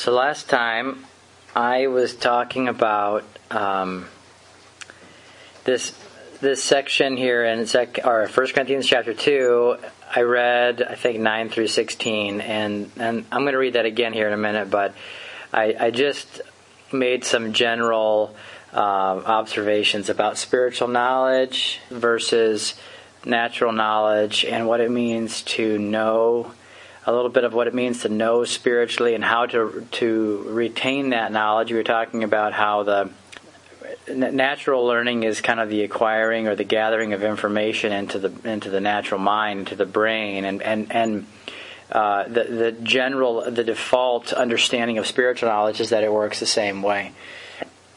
So last time I was talking about um, this this section here in sec, or 1 Corinthians chapter 2. I read I think 9 through 16 and and I'm going to read that again here in a minute but I, I just made some general uh, observations about spiritual knowledge versus natural knowledge and what it means to know a little bit of what it means to know spiritually and how to to retain that knowledge. We were talking about how the natural learning is kind of the acquiring or the gathering of information into the into the natural mind, into the brain, and and and uh, the the general the default understanding of spiritual knowledge is that it works the same way.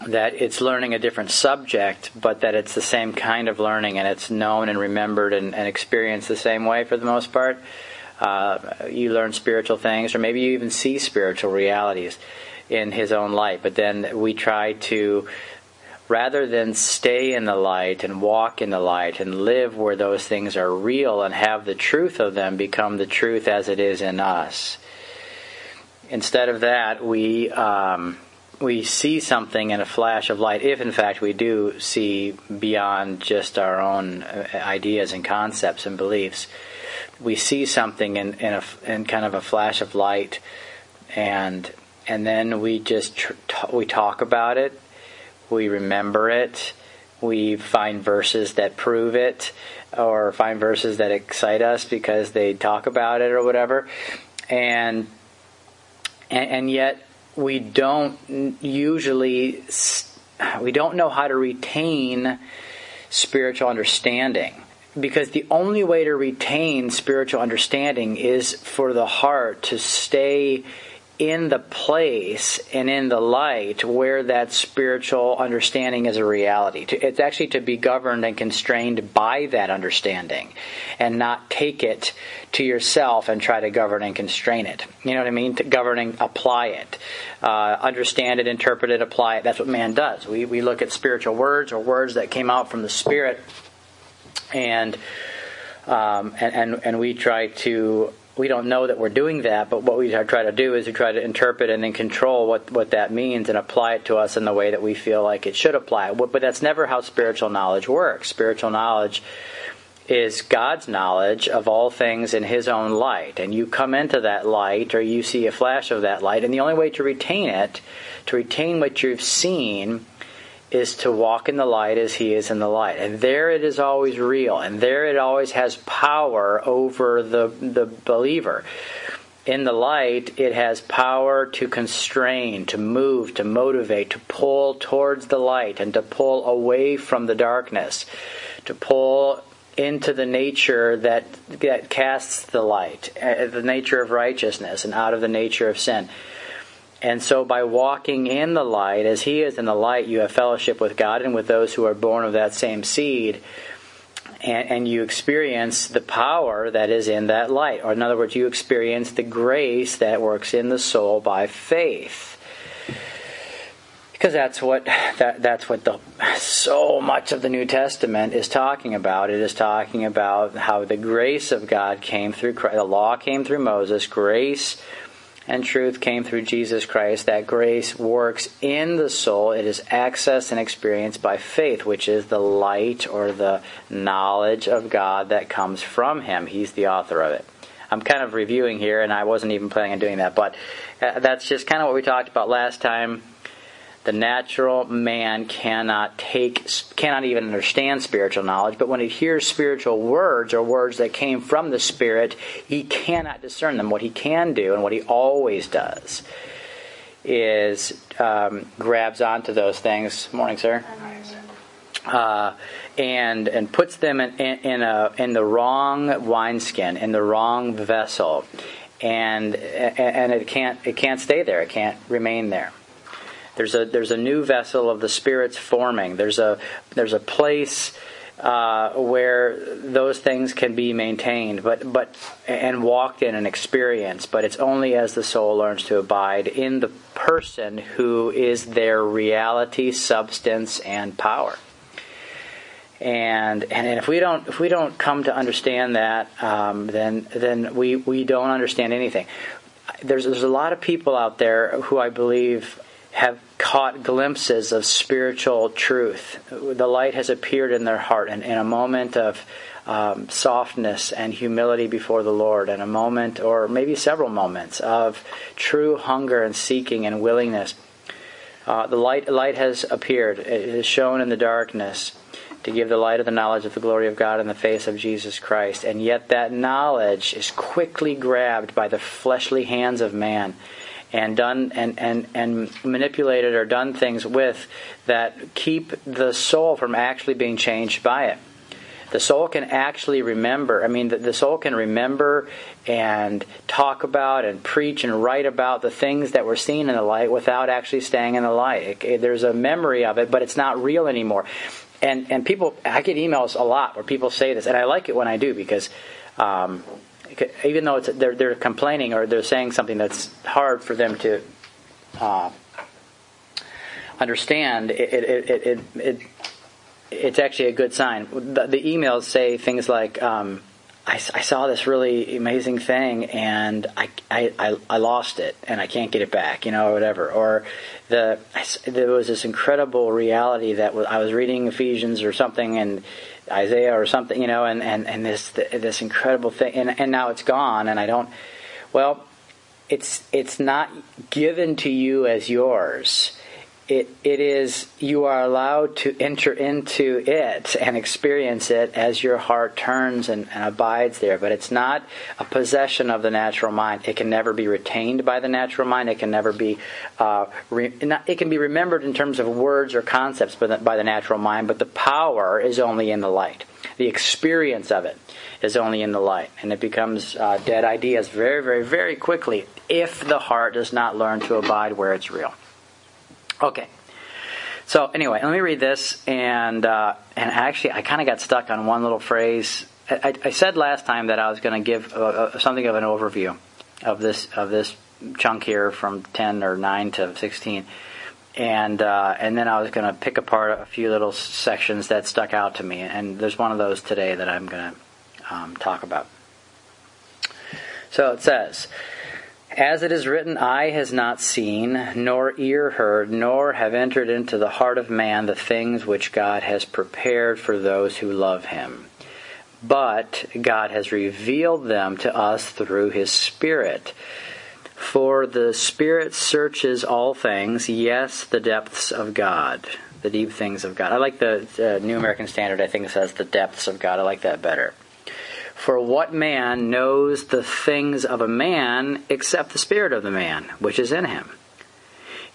That it's learning a different subject, but that it's the same kind of learning and it's known and remembered and, and experienced the same way for the most part. Uh, you learn spiritual things, or maybe you even see spiritual realities in his own light. But then we try to, rather than stay in the light and walk in the light and live where those things are real and have the truth of them become the truth as it is in us. Instead of that, we. Um, we see something in a flash of light, if in fact we do see beyond just our own uh, ideas and concepts and beliefs, we see something in in, a, in kind of a flash of light, and and then we just tr- t- we talk about it, we remember it, we find verses that prove it, or find verses that excite us because they talk about it or whatever, and and, and yet we don't usually we don't know how to retain spiritual understanding because the only way to retain spiritual understanding is for the heart to stay in the place and in the light where that spiritual understanding is a reality. It's actually to be governed and constrained by that understanding and not take it to yourself and try to govern and constrain it. You know what I mean? To govern and apply it. Uh, understand it, interpret it, apply it. That's what man does. We, we look at spiritual words or words that came out from the Spirit and um, and, and and we try to we don't know that we're doing that, but what we try to do is we try to interpret and then control what, what that means and apply it to us in the way that we feel like it should apply. But that's never how spiritual knowledge works. Spiritual knowledge is God's knowledge of all things in His own light. And you come into that light or you see a flash of that light, and the only way to retain it, to retain what you've seen, is to walk in the light as he is in the light. And there it is always real, and there it always has power over the, the believer. In the light, it has power to constrain, to move, to motivate, to pull towards the light, and to pull away from the darkness, to pull into the nature that, that casts the light, uh, the nature of righteousness, and out of the nature of sin. And so, by walking in the light, as He is in the light, you have fellowship with God and with those who are born of that same seed. And, and, you experience the power that is in that light. Or, in other words, you experience the grace that works in the soul by faith. Because that's what that, that's what the so much of the New Testament is talking about. It is talking about how the grace of God came through Christ. The law came through Moses. Grace and truth came through Jesus Christ. That grace works in the soul. It is accessed and experienced by faith, which is the light or the knowledge of God that comes from Him. He's the author of it. I'm kind of reviewing here, and I wasn't even planning on doing that, but uh, that's just kind of what we talked about last time the natural man cannot take cannot even understand spiritual knowledge but when he hears spiritual words or words that came from the spirit he cannot discern them. What he can do and what he always does is um, grabs onto those things. Morning sir. Uh, and and puts them in, in, in, a in the wrong wineskin in the wrong vessel. And and it can't it can't stay there. It can't remain there there's a there's a new vessel of the Spirit's forming. There's a there's a place uh, where those things can be maintained, but but and walked in and experienced. But it's only as the soul learns to abide in the person who is their reality, substance, and power. And, and if we don't if we don't come to understand that, um, then then we we don't understand anything there's there's a lot of people out there who I believe have caught glimpses of spiritual truth. The light has appeared in their heart, and in a moment of um, softness and humility before the Lord, and a moment, or maybe several moments, of true hunger and seeking and willingness. Uh, the light, light has appeared. It is shown in the darkness to give the light of the knowledge of the glory of God in the face of Jesus Christ. And yet that knowledge is quickly grabbed by the fleshly hands of man and done and, and, and manipulated or done things with that keep the soul from actually being changed by it. The soul can actually remember. I mean, the, the soul can remember and talk about and preach and write about the things that were seen in the light without actually staying in the light. It, it, there's a memory of it, but it's not real anymore and and people, I get emails a lot where people say this, and I like it when I do because. Um, even though they're, they're complaining or they're saying something that's hard for them to uh, understand, it, it, it, it, it's actually a good sign. The, the emails say things like, um, I, I, saw this really amazing thing and I, I, I, lost it and I can't get it back, you know, or whatever. Or the I, there was this incredible reality that was, I was reading Ephesians or something and Isaiah or something, you know, and, and, and this this incredible thing, and, and now it's gone, and I don't. Well, it's it's not given to you as yours it, it is you are allowed to enter into it and experience it as your heart turns and, and, abides there. But it's not a possession of the natural mind. It can never be retained by the natural mind. It can never be uh, re, not, it can be remembered in terms of words or concepts by the, by the natural mind but the power is only in the light. The experience of it is only in the light. And it becomes uh, dead ideas very very very quickly if the heart does not learn to abide where it's real Okay. So anyway, let me read this, and uh, and actually, I kind of got stuck on one little phrase. I, I said last time that I was going to give uh, uh, something of an overview of this of this chunk here from ten or nine to sixteen, and uh, and then I was going to pick apart a few little sections that stuck out to me, and there's one of those today that I'm going to um, talk about. So it says. As it is written, eye has not seen, nor ear heard, nor have entered into the heart of man the things which God has prepared for those who love him. But God has revealed them to us through his Spirit. For the Spirit searches all things, yes, the depths of God, the deep things of God. I like the uh, New American Standard, I think it says the depths of God. I like that better. For what man knows the things of a man except the spirit of the man, which is in him?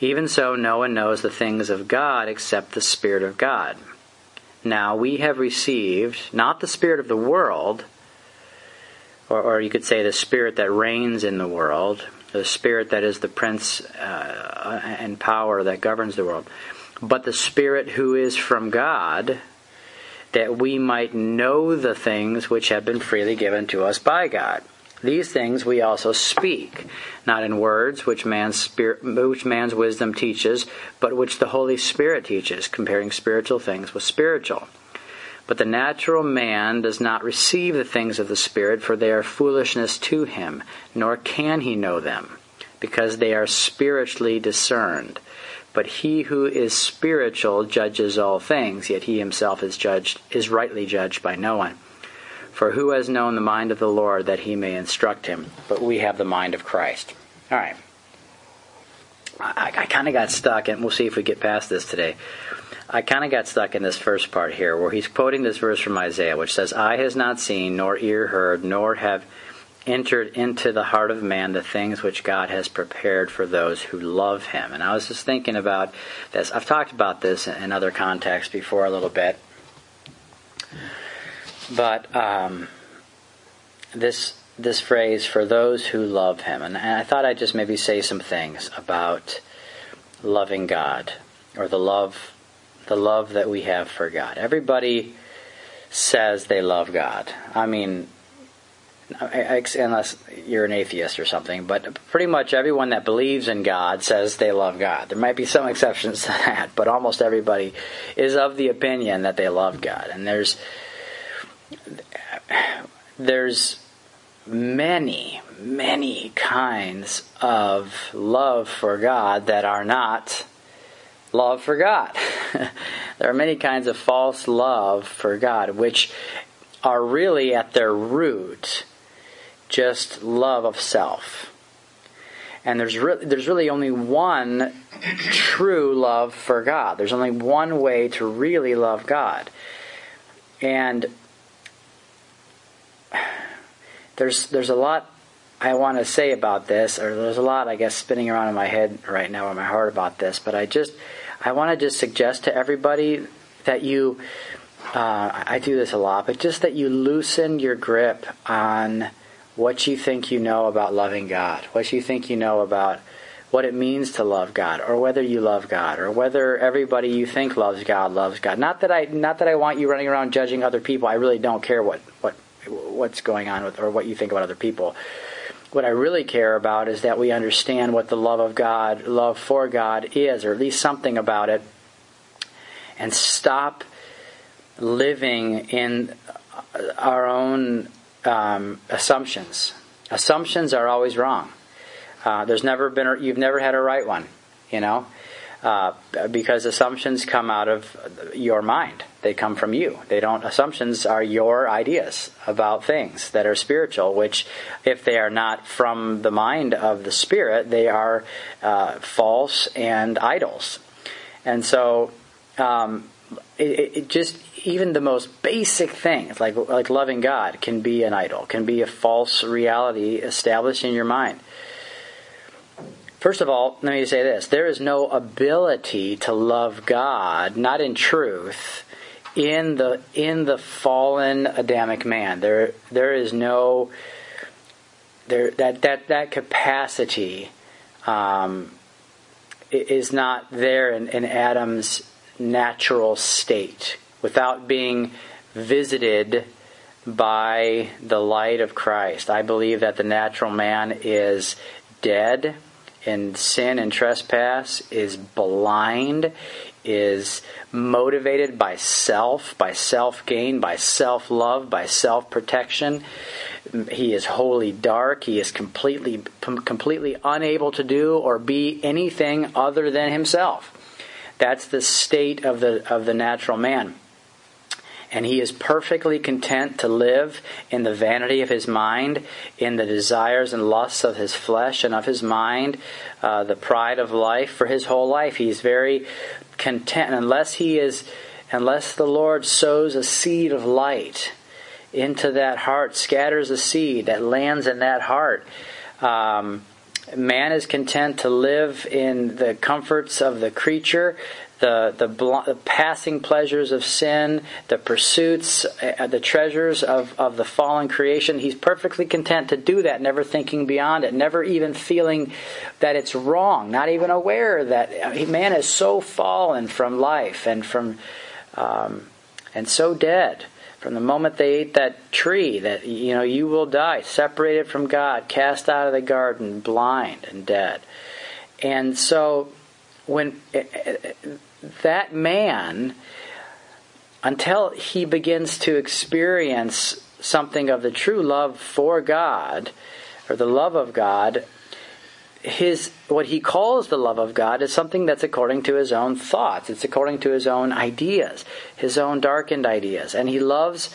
Even so, no one knows the things of God except the Spirit of God. Now we have received not the Spirit of the world, or, or you could say the Spirit that reigns in the world, the Spirit that is the Prince uh, and power that governs the world, but the Spirit who is from God that we might know the things which have been freely given to us by God. These things we also speak, not in words which man's spirit, which man's wisdom teaches, but which the Holy Spirit teaches, comparing spiritual things with spiritual. But the natural man does not receive the things of the Spirit, for they are foolishness to him, nor can he know them, because they are spiritually discerned. But he who is spiritual judges all things, yet he himself is judged is rightly judged by no one. For who has known the mind of the Lord that he may instruct him? But we have the mind of Christ. All right. I, I kind of got stuck, and we'll see if we get past this today. I kind of got stuck in this first part here, where he's quoting this verse from Isaiah, which says, Eye has not seen, nor ear heard, nor have entered into the heart of man the things which God has prepared for those who love him. And I was just thinking about this. I've talked about this in other contexts before a little bit. But um, this this phrase for those who love him and, I thought I'd just maybe say some things about loving God or the love the love that we have for God. Everybody says they love God. I mean, unless you're an atheist or something, but pretty much everyone that believes in God says they love God. There might be some exceptions to that, but almost everybody is of the opinion that they love God. And there's there's many, many kinds of love for God that are not love for God. there are many kinds of false love for God, which are really at their root just love of self. And there's re- there's really only one true love for God. There's only one way to really love God. And there's there's a lot I want to say about this, or there's a lot I guess spinning around in my head right now in my heart about this. But I just I want to just suggest to everybody that you uh, I do this a lot, but just that you loosen your grip on what you think you know about loving God, what you think you know about what it means to love God, or whether you love God, or whether everybody you think loves God loves God. Not that I not that I want you running around judging other people. I really don't care what what what's going on with or what you think about other people. What I really care about is that we understand what the love of God, love for God is, or at least something about it, and stop living in our own um, assumptions. Assumptions are always wrong. Uh, there's never been, a, you've never had a right one, you know, uh, because assumptions come out of your mind. They come from you. They don't. Assumptions are your ideas about things that are spiritual. Which, if they are not from the mind of the spirit, they are uh, false and idols. And so, um, it, it, just even the most basic things like like loving God can be an idol, can be a false reality established in your mind. First of all, let me say this: there is no ability to love God, not in truth, in the in the fallen Adamic man. There there is no there that that that capacity um, is not there in, in Adam's natural state without being visited by the light of Christ. I believe that the natural man is dead in sin and trespass, is blind, is motivated by self, by self gain, by self love, by self protection. He is wholly dark. He is completely completely unable to do or be anything other than himself. That's the state of the of the natural man. And he is perfectly content to live in the vanity of his mind, in the desires and lusts of his flesh and of his mind, uh, the pride of life for his whole life. He's very content unless he is, unless the Lord sows a seed of light into that heart, scatters a seed that lands in that heart. Um, man is content to live in the comforts of the creature, the, the, the passing pleasures of sin, the pursuits, uh, the treasures of, of the fallen creation. He's perfectly content to do that, never thinking beyond it, never even feeling that it's wrong, not even aware that uh, man is so fallen from life and from um, and so dead from the moment they ate that tree that you know you will die separated from god cast out of the garden blind and dead. And so when eh, eh, that man until he begins to experience something of the true love for god or the love of god his what he calls the love of God is something that's according to his own thoughts. It's according to his own ideas, his own darkened ideas. And he loves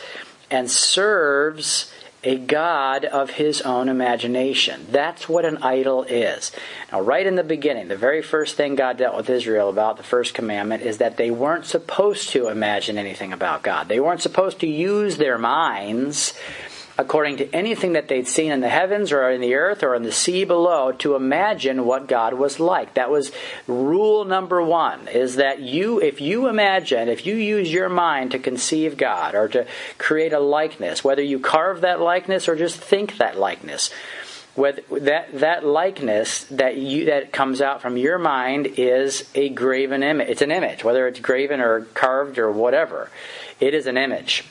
and serves a God of his own imagination. That's what an idol is. Now, right in the beginning, the very first thing God dealt with Israel about, the first commandment, is that they weren't supposed to imagine anything about God. They weren't supposed to use their minds according to anything that they'd seen in the heavens or in the earth or in the sea below to imagine what God was like. That was rule number one is that you, if you imagine, if you use your mind to conceive God or to create a likeness, whether you carve that likeness or just think that likeness, that that likeness that you that comes out from your mind is a graven image. It's an image, whether it's graven or carved or whatever. It is an image.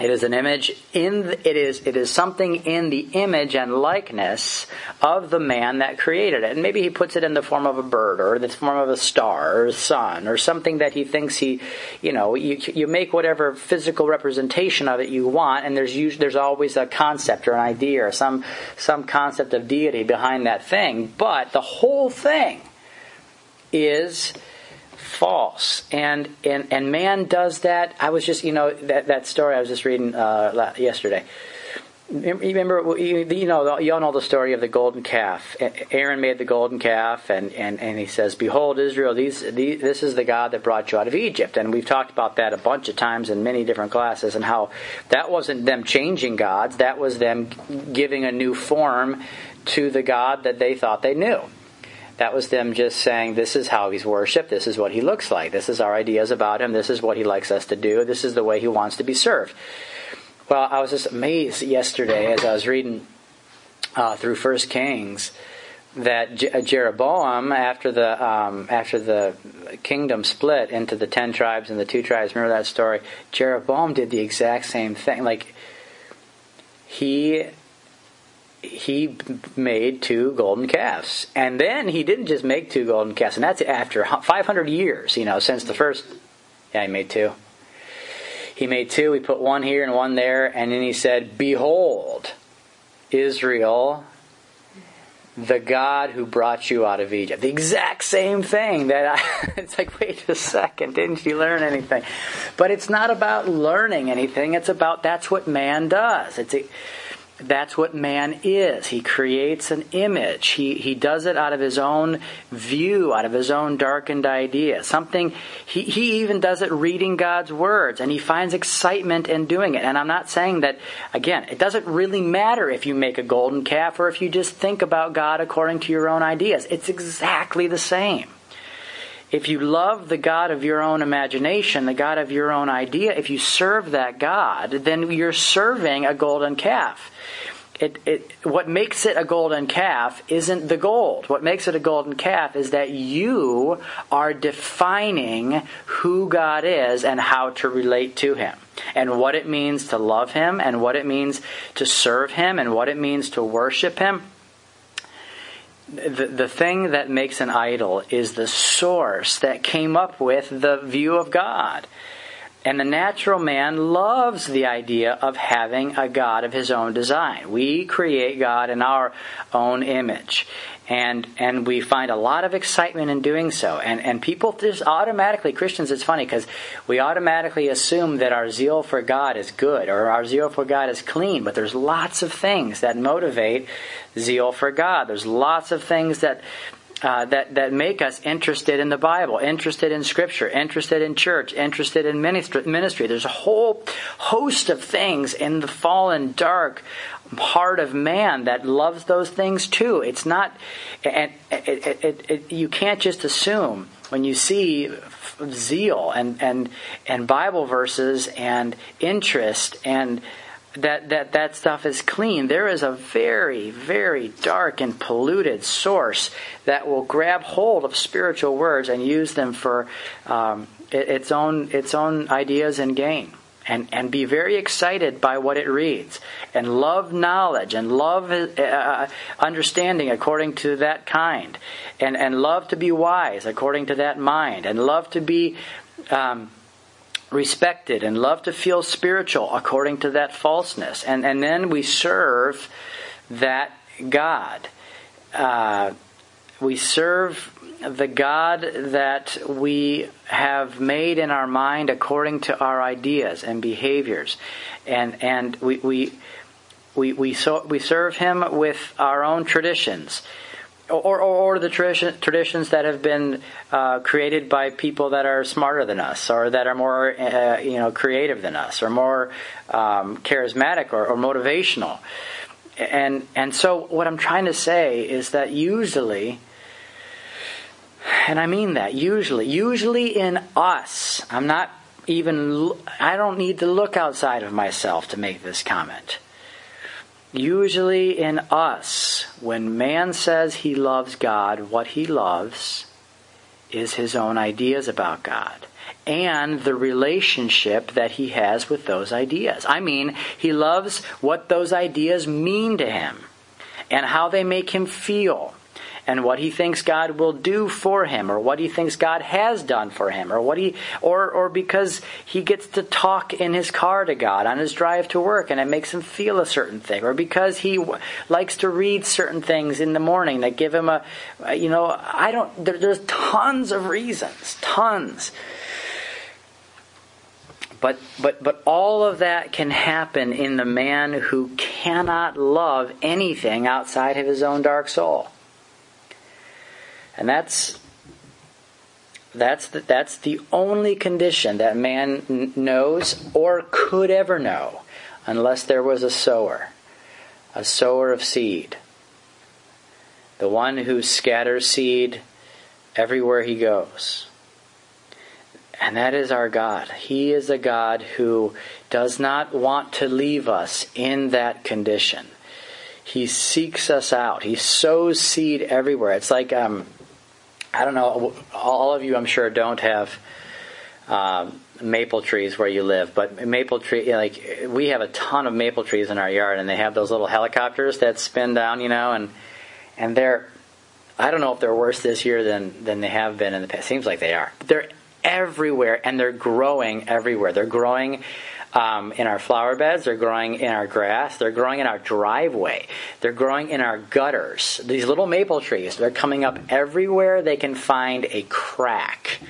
It is an image in it is it is something in the image and likeness of the man that created it. And maybe he puts it in the form of a bird or the form of a star or a sun or something that he thinks he, you know, you you make whatever physical representation of it you want and there's usually, there's always a concept or an idea or some some concept of deity behind that thing, but the whole thing is false. And, and, and man does that. I was just, you know, that, that story I was just reading uh, yesterday. Remember, you know, you all know the story of the golden calf. Aaron made the golden calf, and, and, and he says, "Behold, Israel, these, these, this is the God that brought you out of Egypt." And we've talked about that a bunch of times in many different classes, and how that wasn't them changing gods; that was them giving a new form to the God that they thought they knew. That was them just saying, this is how he's worshiped, this is what he looks like, this is our ideas about him, this is what he likes us to do, this is the way he wants to be served. Well, I was just amazed yesterday as I was reading uh, through First Kings that uh, Jeroboam, after the um, after the kingdom split into the ten tribes and the two tribes, remember that story? Jeroboam did the exact same thing. Like he he made two golden calves. And then he didn't just make two golden calves, and that's after 500 years, you know, since the first. Yeah, he made two. He made two. He put one here and one there, and then he said, Behold, Israel, the God who brought you out of Egypt. The exact same thing that I, it's like, wait a second, didn't you learn anything? But it's not about learning anything, it's about that's what man does. It's a, that's what man is. He creates an image. He, he does it out of his own view, out of his own darkened idea. Something, he, he even does it reading God's words, and he finds excitement in doing it. And I'm not saying that, again, it doesn't really matter if you make a golden calf or if you just think about God according to your own ideas. It's exactly the same. If you love the God of your own imagination, the God of your own idea, if you serve that God, then you're serving a golden calf. It, it, what makes it a golden calf isn't the gold. What makes it a golden calf is that you are defining who God is and how to relate to Him, and what it means to love Him, and what it means to serve Him, and what it means to worship Him the, the thing that makes an idol is the source that came up with the view of God. And the natural man loves the idea of having a God of his own design. We create God in our own image and and we find a lot of excitement in doing so. And and people just automatically Christians. It's funny because we automatically assume that our zeal for God is good or our zeal for God is clean. But there's lots of things that motivate zeal for God. There's lots of things that. Uh, that that make us interested in the Bible, interested in Scripture, interested in church, interested in ministry. There's a whole host of things in the fallen, dark, heart of man that loves those things too. It's not, and it, it, it, you can't just assume when you see zeal and and and Bible verses and interest and that that that stuff is clean. There is a very very dark and polluted source that will grab hold of spiritual words and use them for um, its own its own ideas and gain and, and be very excited by what it reads. And love knowledge and love uh, uh, understanding according to that kind. And, and love to be wise according to that mind. And love to be um, respected. And love to feel spiritual according to that falseness. And, and then we serve that God. Uh, we serve the God that we have made in our mind according to our ideas and behaviors. And, and we, we, we, we, so, we serve Him with our own traditions. Or, or, or the tradition, traditions that have been uh, created by people that are smarter than us, or that are more, uh, you know, creative than us, or more um, charismatic or, or motivational. And and so what I'm trying to say is that usually and I mean that usually. Usually in us. I'm not even, I don't need to look outside of myself to make this comment. Usually in us, when man says he loves God, what he loves is his own ideas about God and the relationship that he has with those ideas. I mean, he loves what those ideas mean to him and how they make him feel and what he thinks God will do for him or what he thinks God has done for him or what he or or because he gets to talk in his car to God on his drive to work and it makes him feel a certain thing or because he w- likes to read certain things in the morning that give him a you know I don't there, there's tons of reasons tons but but but all of that can happen in the man who cannot love anything outside of his own dark soul. And that's that's the, that's the only condition that man knows or could ever know unless there was a sower, a sower of seed. The one who scatters seed everywhere he goes. And that is our God. He is a God who does not want to leave us in that condition. He seeks us out. He sows seed everywhere. It's like, um, I don't know, all of you I'm sure don't have um, maple trees where you live, but maple tree, like, we have a ton of maple trees in our yard, and they have those little helicopters that spin down, you know, and, and they're, I don't know if they're worse this year than, than they have been in the past. Seems like they are. They're everywhere, and they're growing everywhere. They're growing um, in our flower beds, they're growing in our grass, they're growing in our driveway, they're growing in our gutters. These little maple trees, they're coming up everywhere they can find a crack.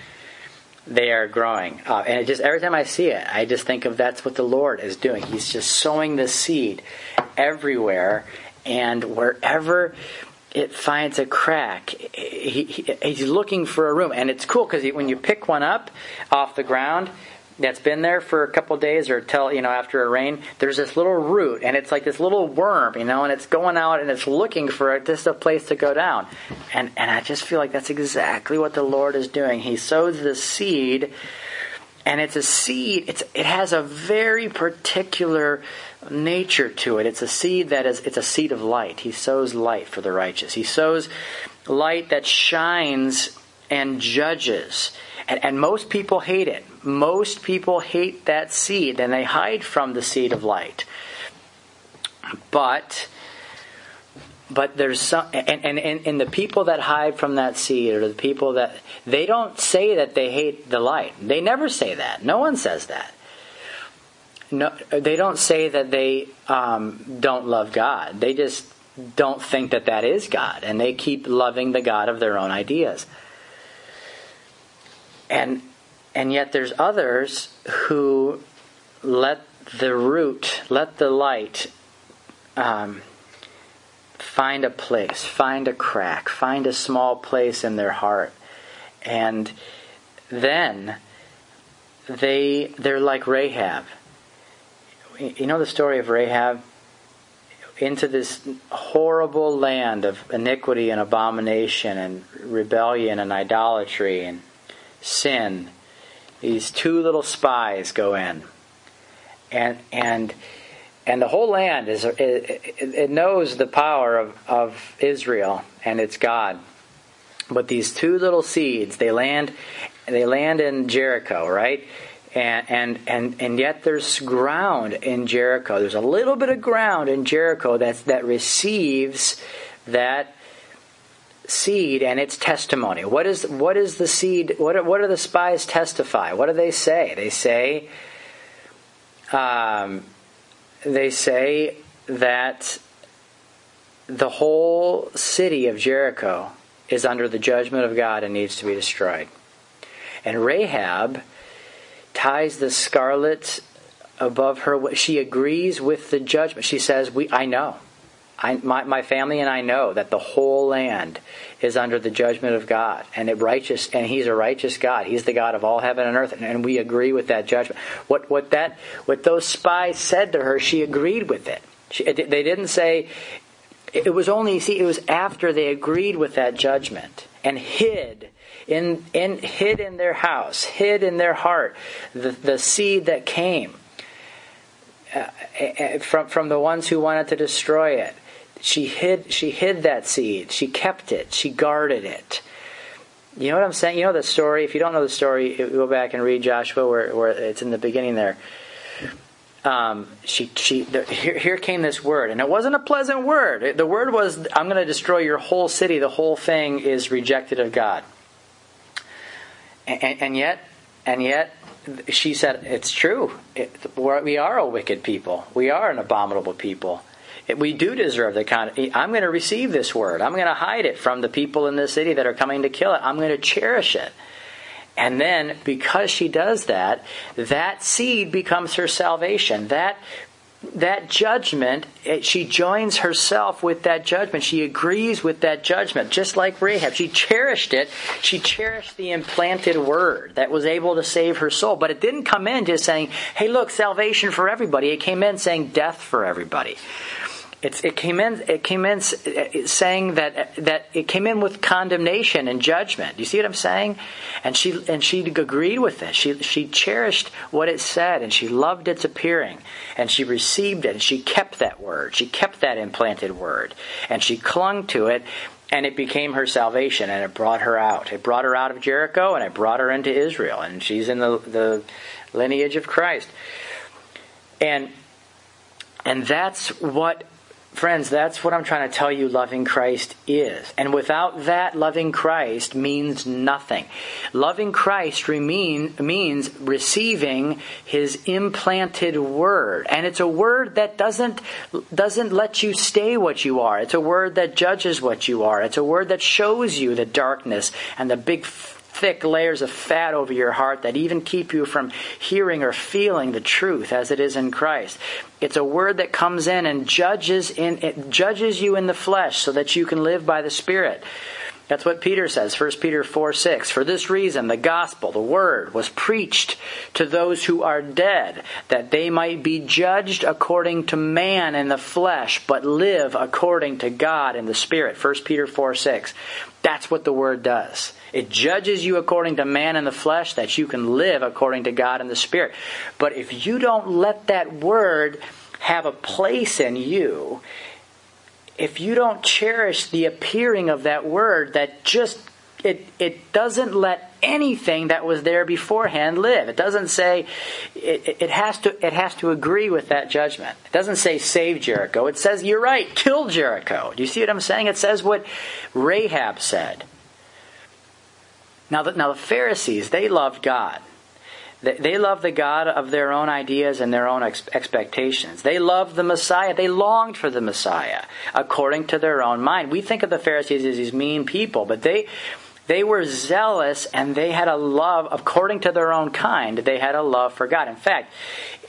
They are growing, uh, and just every time I see it, I just think of that's what the Lord is doing. He's just sowing the seed everywhere, and wherever it finds a crack. He, he, he's looking for a room, and it's cool because when you pick one up off the ground that's been there for a couple days or till you know after a rain, there's this little root, and it's like this little worm, you know, and it's going out and it's looking for just a place to go down, and and I just feel like that's exactly what the Lord is doing. He sows the seed. And it's a seed. It's, it has a very particular nature to it. It's a seed that is, it's a seed of light. He sows light for the righteous. He sows light that shines and judges. And, and most people hate it. Most people hate that seed and they hide from the seed of light. But but there's some and, and, and, the people that hide from that seed or the people that they don't say that they hate the light they never say that no one says that no, they don't say that they um, don't love God. They just don't think that that is God, and they keep loving the God of their own ideas. And and yet there's others who let the root, let the light um, find a place, find a crack, find a small place in their heart, and then they they're like Rahab you know the story of Rahab? Into this horrible land of iniquity and abomination and rebellion and idolatry and sin. These two little spies go in, and and and the whole land is it, it knows the power of, of Israel and its God. But these two little seeds, they land they land in Jericho, right? And, and and and yet there's ground in Jericho. There's a little bit of ground in Jericho that that receives that seed and its testimony. What is what is the seed? What are, what are the spies testify? What do they say? They say um, they say that the whole city of Jericho is under the judgment of God and needs to be destroyed. And Rahab ties the scarlet above her. She agrees with the judgment. She says, "We, I know, I, my, my family and I know that the whole land is under the judgment of God, and it righteous, and He's a righteous God. He's the God of all heaven and earth, and, and we agree with that judgment. What what that what those spies said to her, she agreed with it. She, they didn't say it was only see it was after they agreed with that judgment and hid in, in, hid in their house, hid in their heart, the, the seed that came uh, from, from the ones who wanted to destroy it. She hid, she hid that seed. She kept it. She guarded it. You know what I'm saying? You know the story. If you don't know the story, go back and read Joshua, where, where it's in the beginning there. Um, she, she, the, here, here came this word, and it wasn't a pleasant word. the word was, "I'm going to destroy your whole city. The whole thing is rejected of God." And, and yet, and yet, she said, "It's true. It, we are a wicked people. We are an abominable people." We do deserve the kind I'm going to receive this word. I'm going to hide it from the people in the city that are coming to kill it. I'm going to cherish it. And then, because she does that, that seed becomes her salvation. That that judgment, it, she joins herself with that judgment. She agrees with that judgment, just like Rahab. She cherished it. She cherished the implanted word that was able to save her soul. But it didn't come in just saying, hey, look, salvation for everybody. It came in saying death for everybody. It's, it came in. It came in saying that that it came in with condemnation and judgment. Do you see what I'm saying? And she and she agreed with it. She she cherished what it said, and she loved its appearing, and she received it, and she kept that word. She kept that implanted word, and she clung to it, and it became her salvation, and it brought her out. It brought her out of Jericho, and it brought her into Israel, and she's in the the lineage of Christ. And and that's what Friends, that's what I'm trying to tell you loving Christ is. And without that, loving Christ means nothing. Loving Christ remain, means receiving his implanted word. And it's a word that doesn't, doesn't let you stay what you are. It's a word that judges what you are. It's a word that shows you the darkness and the big thick layers of fat over your heart that even keep you from hearing or feeling the truth as it is in Christ. It's a word that comes in and judges in it judges you in the flesh so that you can live by the Spirit. That's what Peter says, 1 Peter 4 6. For this reason, the gospel, the word, was preached to those who are dead, that they might be judged according to man in the flesh, but live according to God in the Spirit. 1 Peter 4 6. That's what the word does. It judges you according to man in the flesh, that you can live according to God in the Spirit. But if you don't let that word have a place in you, if you don't cherish the appearing of that word that just it it doesn't let anything that was there beforehand live. It doesn't say it, it has to it has to agree with that judgment. It doesn't say save Jericho. It says you're right, kill Jericho. Do you see what I'm saying? It says what Rahab said. Now the, now the Pharisees they loved God. They they loved the God of their own ideas and their own ex- expectations. They loved the Messiah. They longed for the Messiah according to their own mind. We think of the Pharisees as these mean people, but they they were zealous and they had a love according to their own kind. They had a love for God. In fact,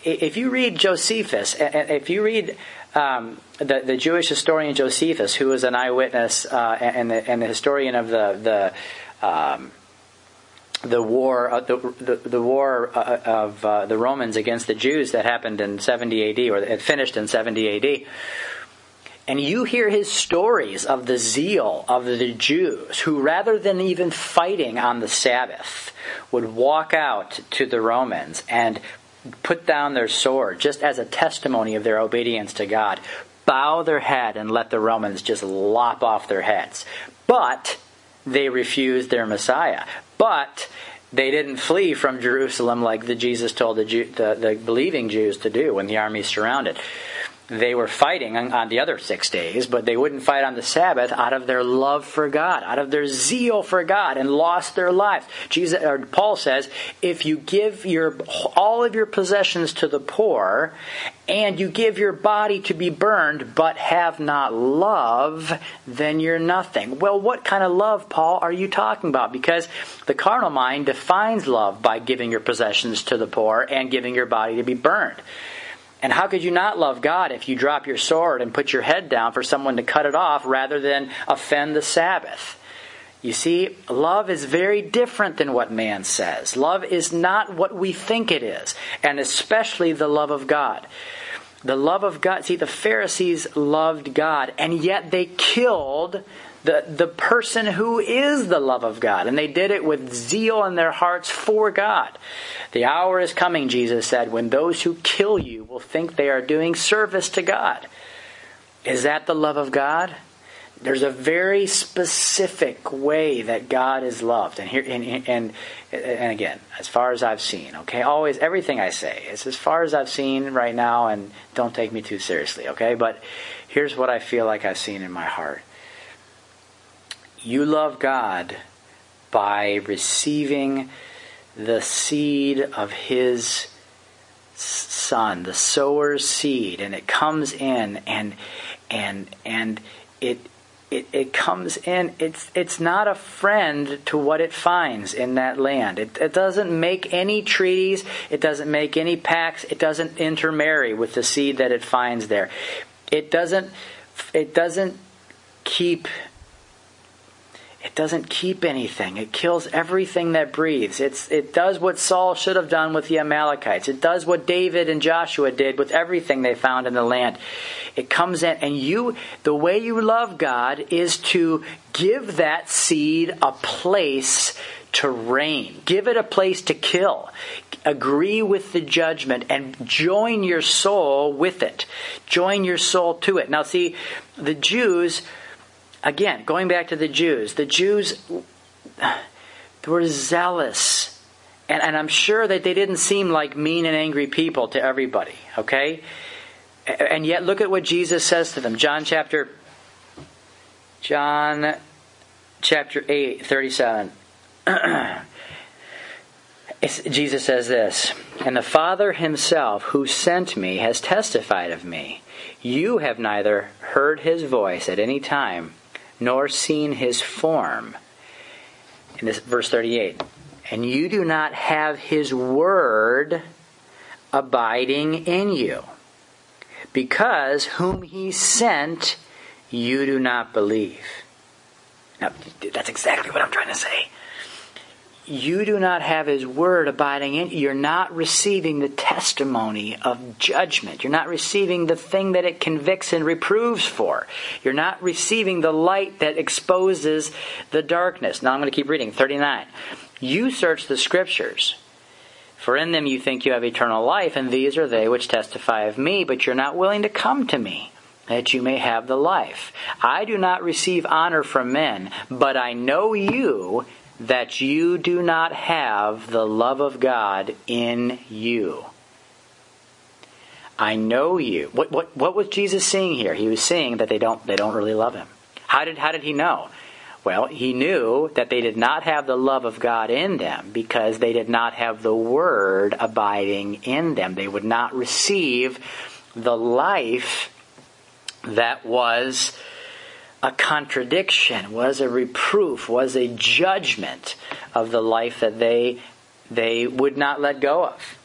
if you read Josephus, if you read um, the, the Jewish historian Josephus, who was an eyewitness uh, and, the, and the historian of the the um, the war, uh, the, the, the, war uh, of uh, the Romans against the Jews that happened in 70 AD, or it finished in 70 AD. And you hear his stories of the zeal of the Jews who, rather than even fighting on the Sabbath, would walk out to the Romans and put down their sword just as a testimony of their obedience to God, bow their head and let the Romans just lop off their heads. But they refused their Messiah. But they didn't flee from Jerusalem like the Jesus told the, Jew, the, the believing Jews to do when the army surrounded they were fighting on, the other six days, but they wouldn't fight on the Sabbath out of their love for God, out of their zeal for God, and lost their lives. Jesus, or Paul says, if you give your all of your possessions to the poor, and you give your body to be burned, but have not love, then you're nothing. Well, what kind of love, Paul, are you talking about? Because the carnal mind defines love by giving your possessions to the poor and giving your body to be burned. And how could you not love God if you drop your sword and put your head down for someone to cut it off rather than offend the Sabbath? You see, love is very different than what man says. Love is not what we think it is, and especially the love of God. The love of God, see, the Pharisees loved God, and yet they killed the, the person who is the love of God. And they did it with zeal in their hearts for God. The hour is coming, Jesus said, when those who kill you will think they are doing service to God. Is that the love of God? there's a very specific way that God is loved, and here and, and and again, as far as I've seen, okay, always everything I say is as far as I've seen right now, and don't take me too seriously, okay. But here's what I feel like I've seen in my heart: you love God by receiving the seed of His Son, the sower's seed, and it comes in, and and and it it, it comes in. It's it's not a friend to what it finds in that land. It, it doesn't make any treaties. It doesn't make any pacts. It doesn't intermarry with the seed that it finds there. It doesn't. It doesn't keep it doesn't keep anything. It kills everything that breathes. It's, it does what Saul should have done with the Amalekites. It does what David and Joshua did with everything they found in the land. It comes in, and you, the way you love God is to give that seed a place to reign. Give it a place to kill. Agree with the judgment and join your soul with it. Join your soul to it. Now, see, the Jews again, going back to the Jews, the Jews were zealous. And, and I'm sure that they didn't seem like mean and angry people to everybody, okay? And yet, look at what Jesus says to them. John chapter, John chapter 8, 37. Jesus says this, and the Father himself who sent me has testified of me. You have neither heard his voice at any time nor seen his form. In this verse 38. And you do not have his word abiding in you. Because whom he sent, you do not believe. Now, that's exactly what I'm trying to say you do not have his word abiding in you, you're not receiving the testimony of judgment. You're not receiving the thing that it convicts and reproves for. You're not receiving the light that exposes the darkness. Now I'm going to keep reading. 39. You search the scriptures, for in them you think you have eternal life, and these are they which testify of me, but you're not willing to come to me that you may have the life. I do not receive honor from men, but I know you that you do not have the love of God in you. I know you. What, what, what was Jesus saying here? He was saying that they don't, they don't really love him. How did, how did he know? Well, he knew that they did not have the love of God in them because they did not have the Word abiding in them. They would not receive the life that was a contradiction, was a reproof, was a judgment of the life that they they would not let go of.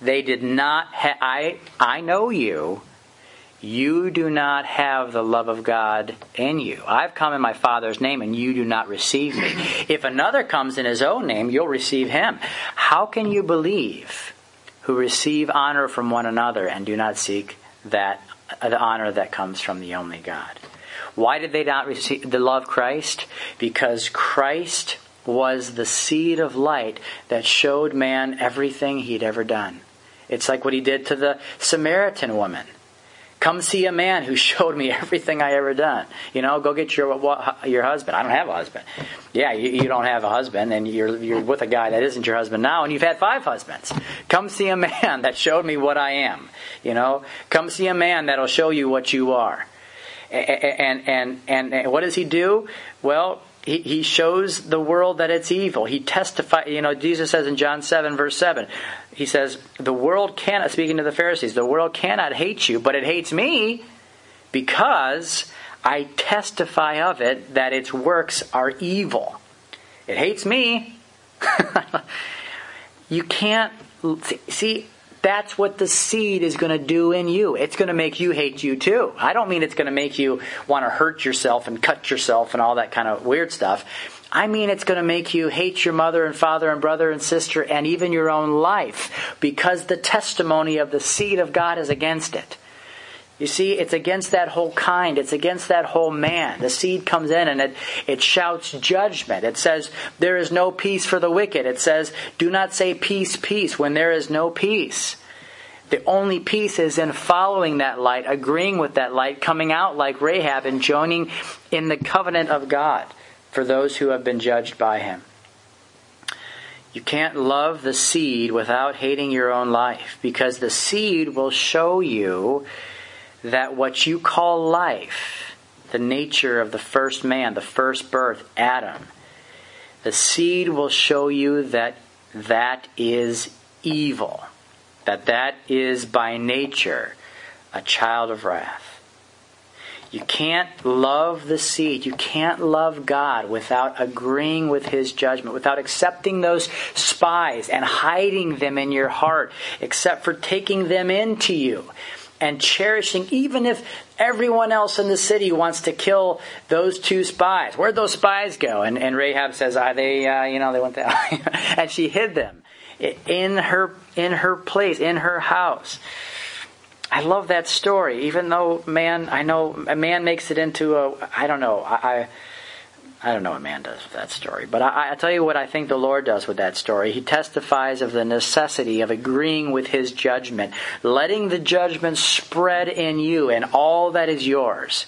They did not ha- I I know you. You do not have the love of God in you. I've come in my Father's name and you do not receive me. If another comes in his own name, you'll receive him. How can you believe who receive honor from one another and do not seek that the honor that comes from the only God? Why did they not receive the love Christ? Because Christ was the seed of light that showed man everything he'd ever done. It's like what he did to the Samaritan woman. Come see a man who showed me everything I ever done. You know, go get your your husband. I don't have a husband. Yeah, you, you don't have a husband, and you're you're with a guy that isn't your husband now, and you've had five husbands. Come see a man that showed me what I am. You know, come see a man that'll show you what you are and, and, and, and what does he do? Well, he, he shows the world that it's evil. He testifies, you know, Jesus says in John 7, verse 7, he says, The world cannot, speaking to the Pharisees, the world cannot hate you, but it hates me because I testify of it that its works are evil. It hates me. you can't, see, that's what the seed is going to do in you. It's going to make you hate you too. I don't mean it's going to make you want to hurt yourself and cut yourself and all that kind of weird stuff. I mean it's going to make you hate your mother and father and brother and sister and even your own life because the testimony of the seed of God is against it. You see, it's against that whole kind. It's against that whole man. The seed comes in and it, it shouts judgment. It says, there is no peace for the wicked. It says, do not say peace, peace when there is no peace. The only peace is in following that light, agreeing with that light, coming out like Rahab, and joining in the covenant of God for those who have been judged by him. You can't love the seed without hating your own life because the seed will show you that what you call life, the nature of the first man, the first birth, Adam, the seed will show you that that is evil, that that is by nature a child of wrath. You can't love the seed. You can't love God without agreeing with His judgment, without accepting those spies and hiding them in your heart, except for taking them into you and cherishing, even if everyone else in the city wants to kill those two spies. Where'd those spies go? And, and Rahab says, "Are they, uh, you know, they went there," and she hid them in her in her place, in her house. I love that story, even though man, I know a man makes it into a, I don't know, I, I don't know what man does with that story, but I, I tell you what I think the Lord does with that story. He testifies of the necessity of agreeing with His judgment, letting the judgment spread in you and all that is yours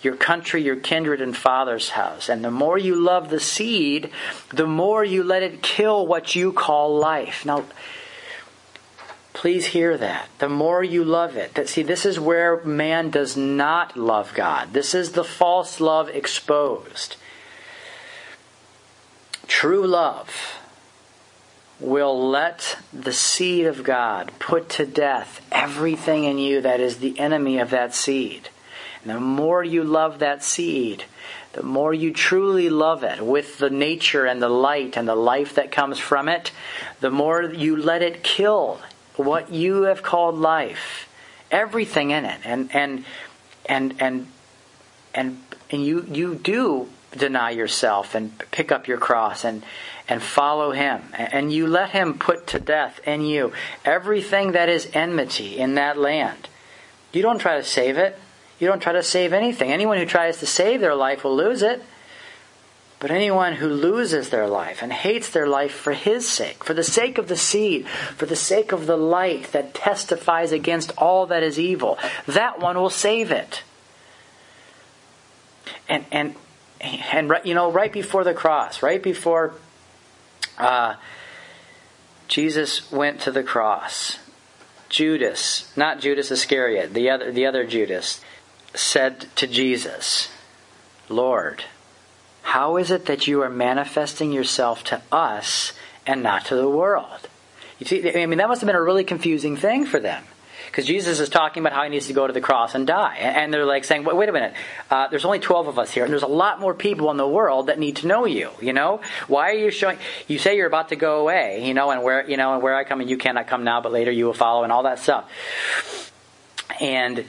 your country, your kindred, and father's house. And the more you love the seed, the more you let it kill what you call life. Now, Please hear that. The more you love it. That see, this is where man does not love God. This is the false love exposed. True love will let the seed of God put to death everything in you that is the enemy of that seed. And the more you love that seed, the more you truly love it with the nature and the light and the life that comes from it, the more you let it kill what you have called life, everything in it, and and and and and and you you do deny yourself and pick up your cross and and follow him. And you let him put to death in you everything that is enmity in that land. You don't try to save it. You don't try to save anything. Anyone who tries to save their life will lose it. But anyone who loses their life and hates their life for his sake, for the sake of the seed, for the sake of the light that testifies against all that is evil, that one will save it. And and and you know, right before the cross, right before uh, Jesus went to the cross, Judas, not Judas Iscariot, the other the other Judas, said to Jesus, "Lord." How is it that you are manifesting yourself to us and not to the world? You see, I mean, that must have been a really confusing thing for them. Because Jesus is talking about how he needs to go to the cross and die. And they're like saying, wait, a minute, uh, there's only 12 of us here, and there's a lot more people in the world that need to know you, you know? Why are you showing, you say you're about to go away, you know, and where, you know, and where I come and you cannot come now, but later you will follow, and all that stuff. And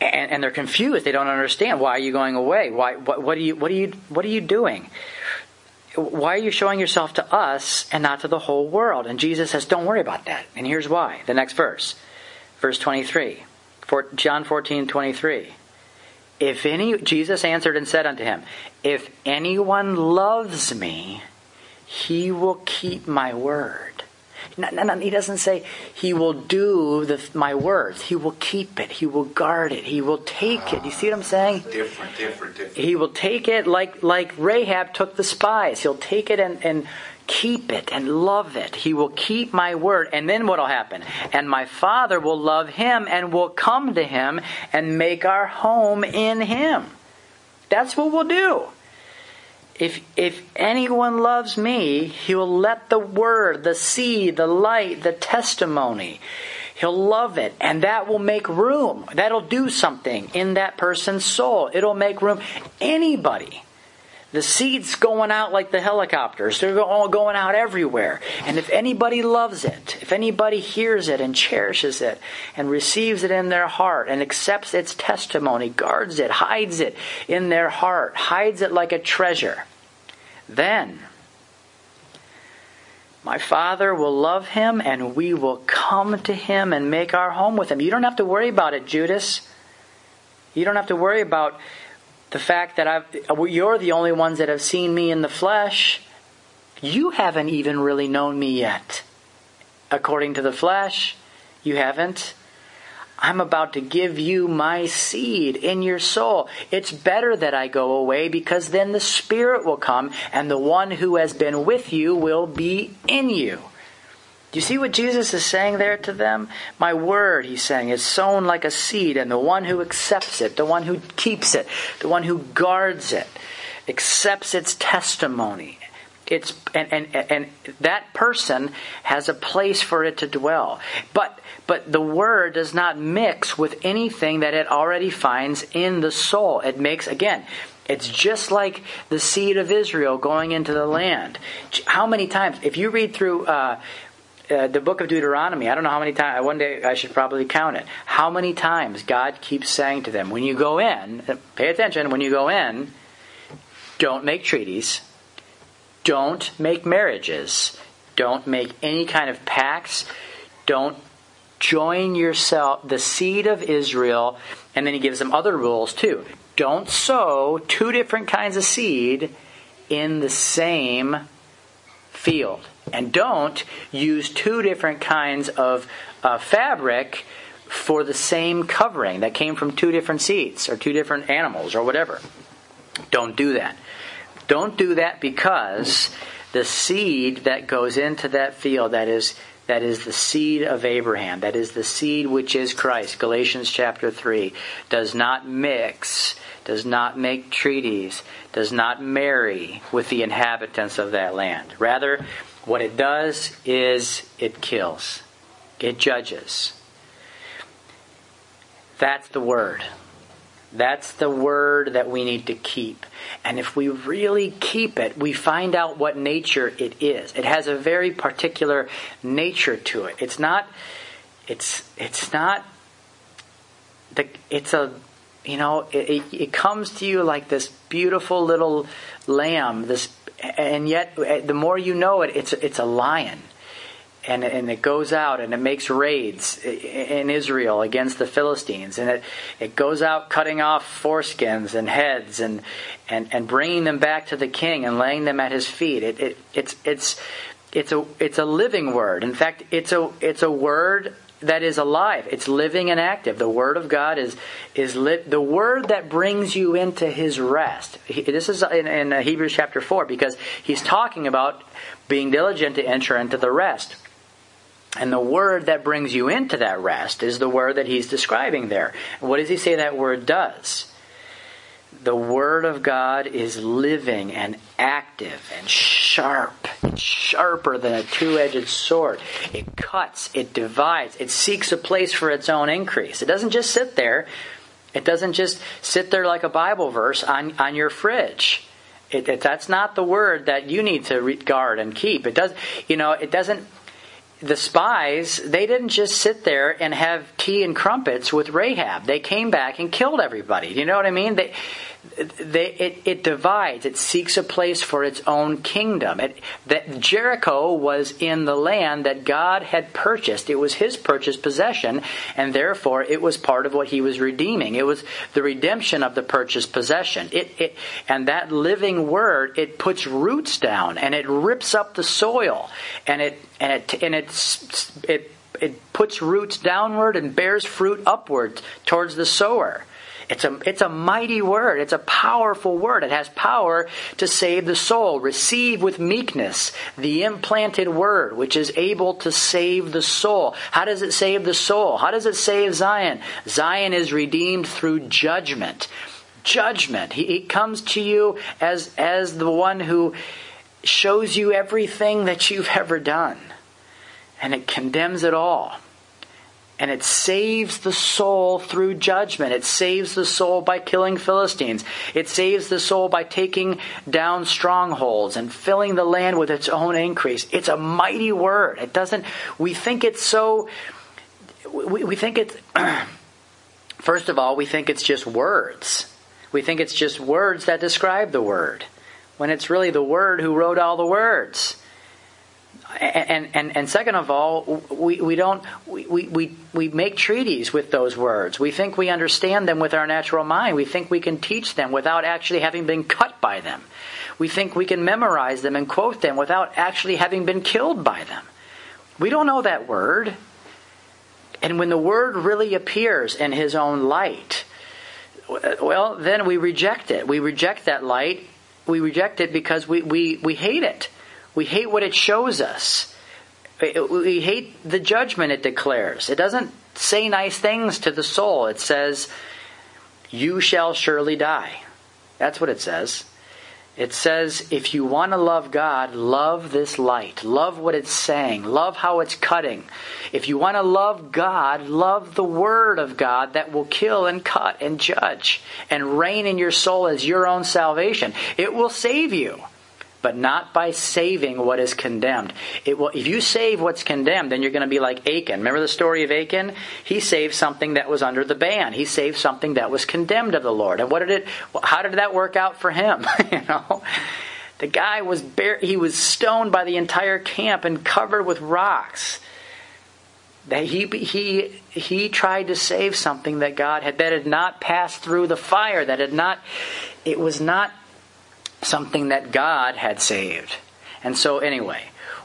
and, and, they're confused. They don't understand. Why are you going away? Why? What, what are you? What are you? What are you doing? Why are you showing yourself to us and not to the whole world? And Jesus says, "Don't worry about that." And here's why. The next verse, verse twenty-three, John fourteen twenty-three. If any, Jesus answered and said unto him, If anyone loves me, he will keep my word no, no, no, he doesn't say he will do the, my words. He will keep it. He will guard it. He will take it. You see what I'm saying? Different, different, different. He will take it like like Rahab took the spies. He'll take it and, and keep it and love it. He will keep my word. And then what'll happen? And my Father will love him and will come to him and make our home in him. That's what we'll do if if anyone loves me, he will let the word, the seed, the light, the testimony, he'll love it, and that will make room. That'll do something in that person's soul. It'll make room. Anybody. The seed's going out like the helicopters. They're all going out everywhere. And if anybody loves it, if anybody hears it and cherishes it and receives it in their heart and accepts its testimony, guards it, hides it in their heart, hides it like a treasure, then my Father will love him and we will come to him and make our home with him. You don't have to worry about it, Judas. You don't have to worry about the fact that I've, uh, you're the only ones that have seen me in the flesh. You haven't even really known me yet. According to the flesh, You haven't? I'm about to give you my seed in your soul. It's better that I go away because then the Spirit will come and the one who has been with you will be in you. Do you see what Jesus is saying there to them? My word, he's saying, is sown like a seed, and the one who accepts it, the one who keeps it, the one who guards it, accepts its testimony. It's, and, and, and that person has a place for it to dwell. But but the word does not mix with anything that it already finds in the soul. It makes, again, it's just like the seed of Israel going into the land. How many times, if you read through uh, uh, the book of Deuteronomy, I don't know how many times, one day I should probably count it. How many times God keeps saying to them, when you go in, pay attention, when you go in, don't make treaties, don't make marriages, don't make any kind of pacts, don't join yourself, the seed of Israel, and then he gives them other rules too. Don't sow two different kinds of seed in the same field. And don't use two different kinds of uh, fabric for the same covering that came from two different seeds or two different animals or whatever. Don't do that. Don't do that because the seed that goes into that field that is that is the seed of Abraham, that is the seed which is Christ, Galatians chapter 3, does not mix, does not make treaties, does not marry with the inhabitants of that land. Rather, what it does is it kills, it judges. That's the word. That's the word that we need to keep. And if we really keep it, we find out what nature it is. It has a very particular nature to it. It's not it's it's not the it's a you know it, it comes to you like this beautiful little lamb this and yet eh, the more you know it it's it's a lion and, and it goes out and it makes raids in Israel against the Philistines. And it, it goes out cutting off foreskins and heads and, and, and bringing them back to the king and laying them at his feet. It, it, it's, it's, it's, a, it's a living word. In fact, it's a, it's a word that is alive. It's living and active. The Word of God is is lit, the Word that brings you into His rest. He, this is in, in Hebrews chapter four because he's talking about being diligent to enter into the rest. And the word that brings you into that rest is the word that he's describing there. what does he say that word does? The word of God is living and active and sharp. It's sharper than a two edged sword. It cuts, it divides, it seeks a place for its own increase. It doesn't just sit there. It doesn't just sit there like a Bible verse on, on your fridge. It, it, that's not the word that you need to guard and keep. It does, you know, it doesn't the spies, they didn't just sit there and have tea and crumpets with Rahab. They came back and killed everybody. Do you know what I mean? They, they, it, it divides. It seeks a place for its own kingdom. It, that Jericho was in the land that God had purchased. It was His purchased possession, and therefore it was part of what He was redeeming. It was the redemption of the purchased possession. It, it, and that living word, it puts roots down and it rips up the soil, and it and it and it's it it puts roots downward and bears fruit upward towards the sower. It's a, it's a mighty word. It's a powerful word. It has power to save the soul. Receive with meekness the implanted word, which is able to save the soul. How does it save the soul? How does it save Zion? Zion is redeemed through judgment. Judgment. He, he comes to you as, as the one who shows you everything that you've ever done. And it condemns it all. And it saves the soul through judgment. It saves the soul by killing Philistines. It saves the soul by taking down strongholds and filling the land with its own increase. It's a mighty word. It doesn't, we think it's so, we, we think it's, first of all, we think it's just words. We think it's just words that describe the word, when it's really the word who wrote all the words and, and, and second of all, we, we don't we, we, we make treaties with those words. We think we understand them with our natural mind. We think we can teach them without actually having been cut by them. We think we can memorize them and quote them without actually having been killed by them. We don't know that word. And when the Word really appears in His own light, well, then we reject it. We reject that light. We reject it because we, we, we hate it. We hate what it shows us. We hate the judgment it declares. It doesn't say nice things to the soul. It says, You shall surely die. That's what it says. It says, if you want to love God, love this light. Love what it's saying. Love how it's cutting. If you want to love God, love the Word of God that will kill and cut and judge and reign in your soul as your own salvation. It will save you but not by saving what is condemned. It will, if you save what's condemned, then you're going to be like Achan. Remember the story of Achan? He saved something that was under the ban. He saved something that was condemned of the Lord. And what did it? How did that work out for him? you know, the guy was bare, he was stoned by the entire camp and covered with rocks. That he he he tried to save something that God had that had not passed through the fire. That had not. It was not something that God had saved. And so, anyway,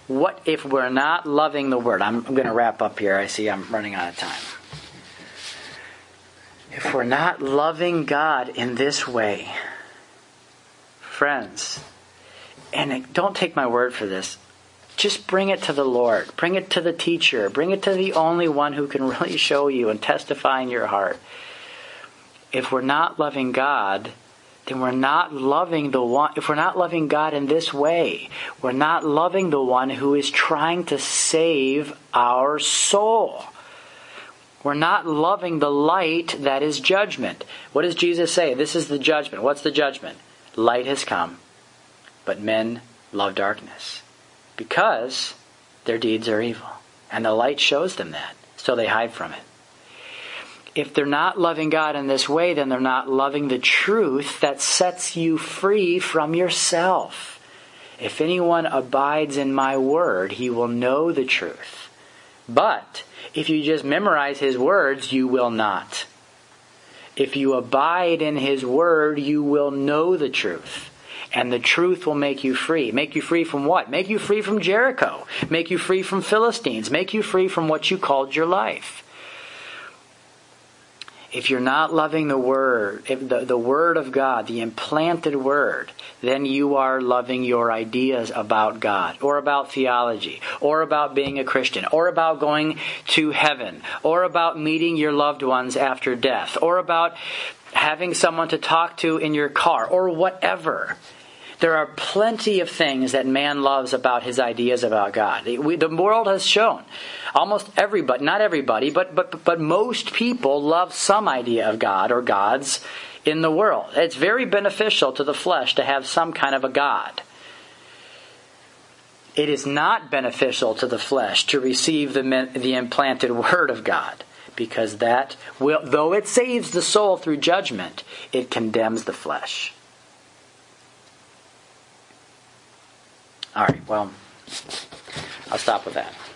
what if we're not loving the Word? I'm, I'm going to wrap up here. I see I'm running out of time. If we're not loving God in this way, friends, and don't take my word for this, just bring it to the Lord. Bring it to the teacher. Bring it to the only one who can really show you and testify in your heart. If we're not loving God, then we're not loving the one, if we're not loving God in this way, we're not loving the one who is trying to save our soul. We're not loving the light that is judgment. What does Jesus say? This is the judgment. What's the judgment? Light has come, but men love darkness because their deeds are evil. And the light shows them that, so they hide from it if they're not loving God in this way, then they're not loving the truth that sets you free from yourself. If anyone abides in my word, he will know the truth. But if you just memorize his words, you will not. If you abide in his word, you will know the truth. And the truth will make you free. Make you free from what? Make you free from Jericho. Make you free from Philistines. Make you free from what you called your life if you're not loving the Word, the, the Word of God, the implanted Word, then you are loving your ideas about God, or about theology, or about being a Christian, or about going to heaven, or about meeting your loved ones after death, or about having someone to talk to in your car, or whatever. There are plenty of things that man loves about his ideas about God. We, the world has shown almost everybody, not everybody, but, but, but most people love some idea of God or gods in the world. It's very beneficial to the flesh to have some kind of a God. It is not beneficial to the flesh to receive the, the implanted Word of God because that will, though it saves the soul through judgment, it condemns the flesh. All right, well, I'll stop with that.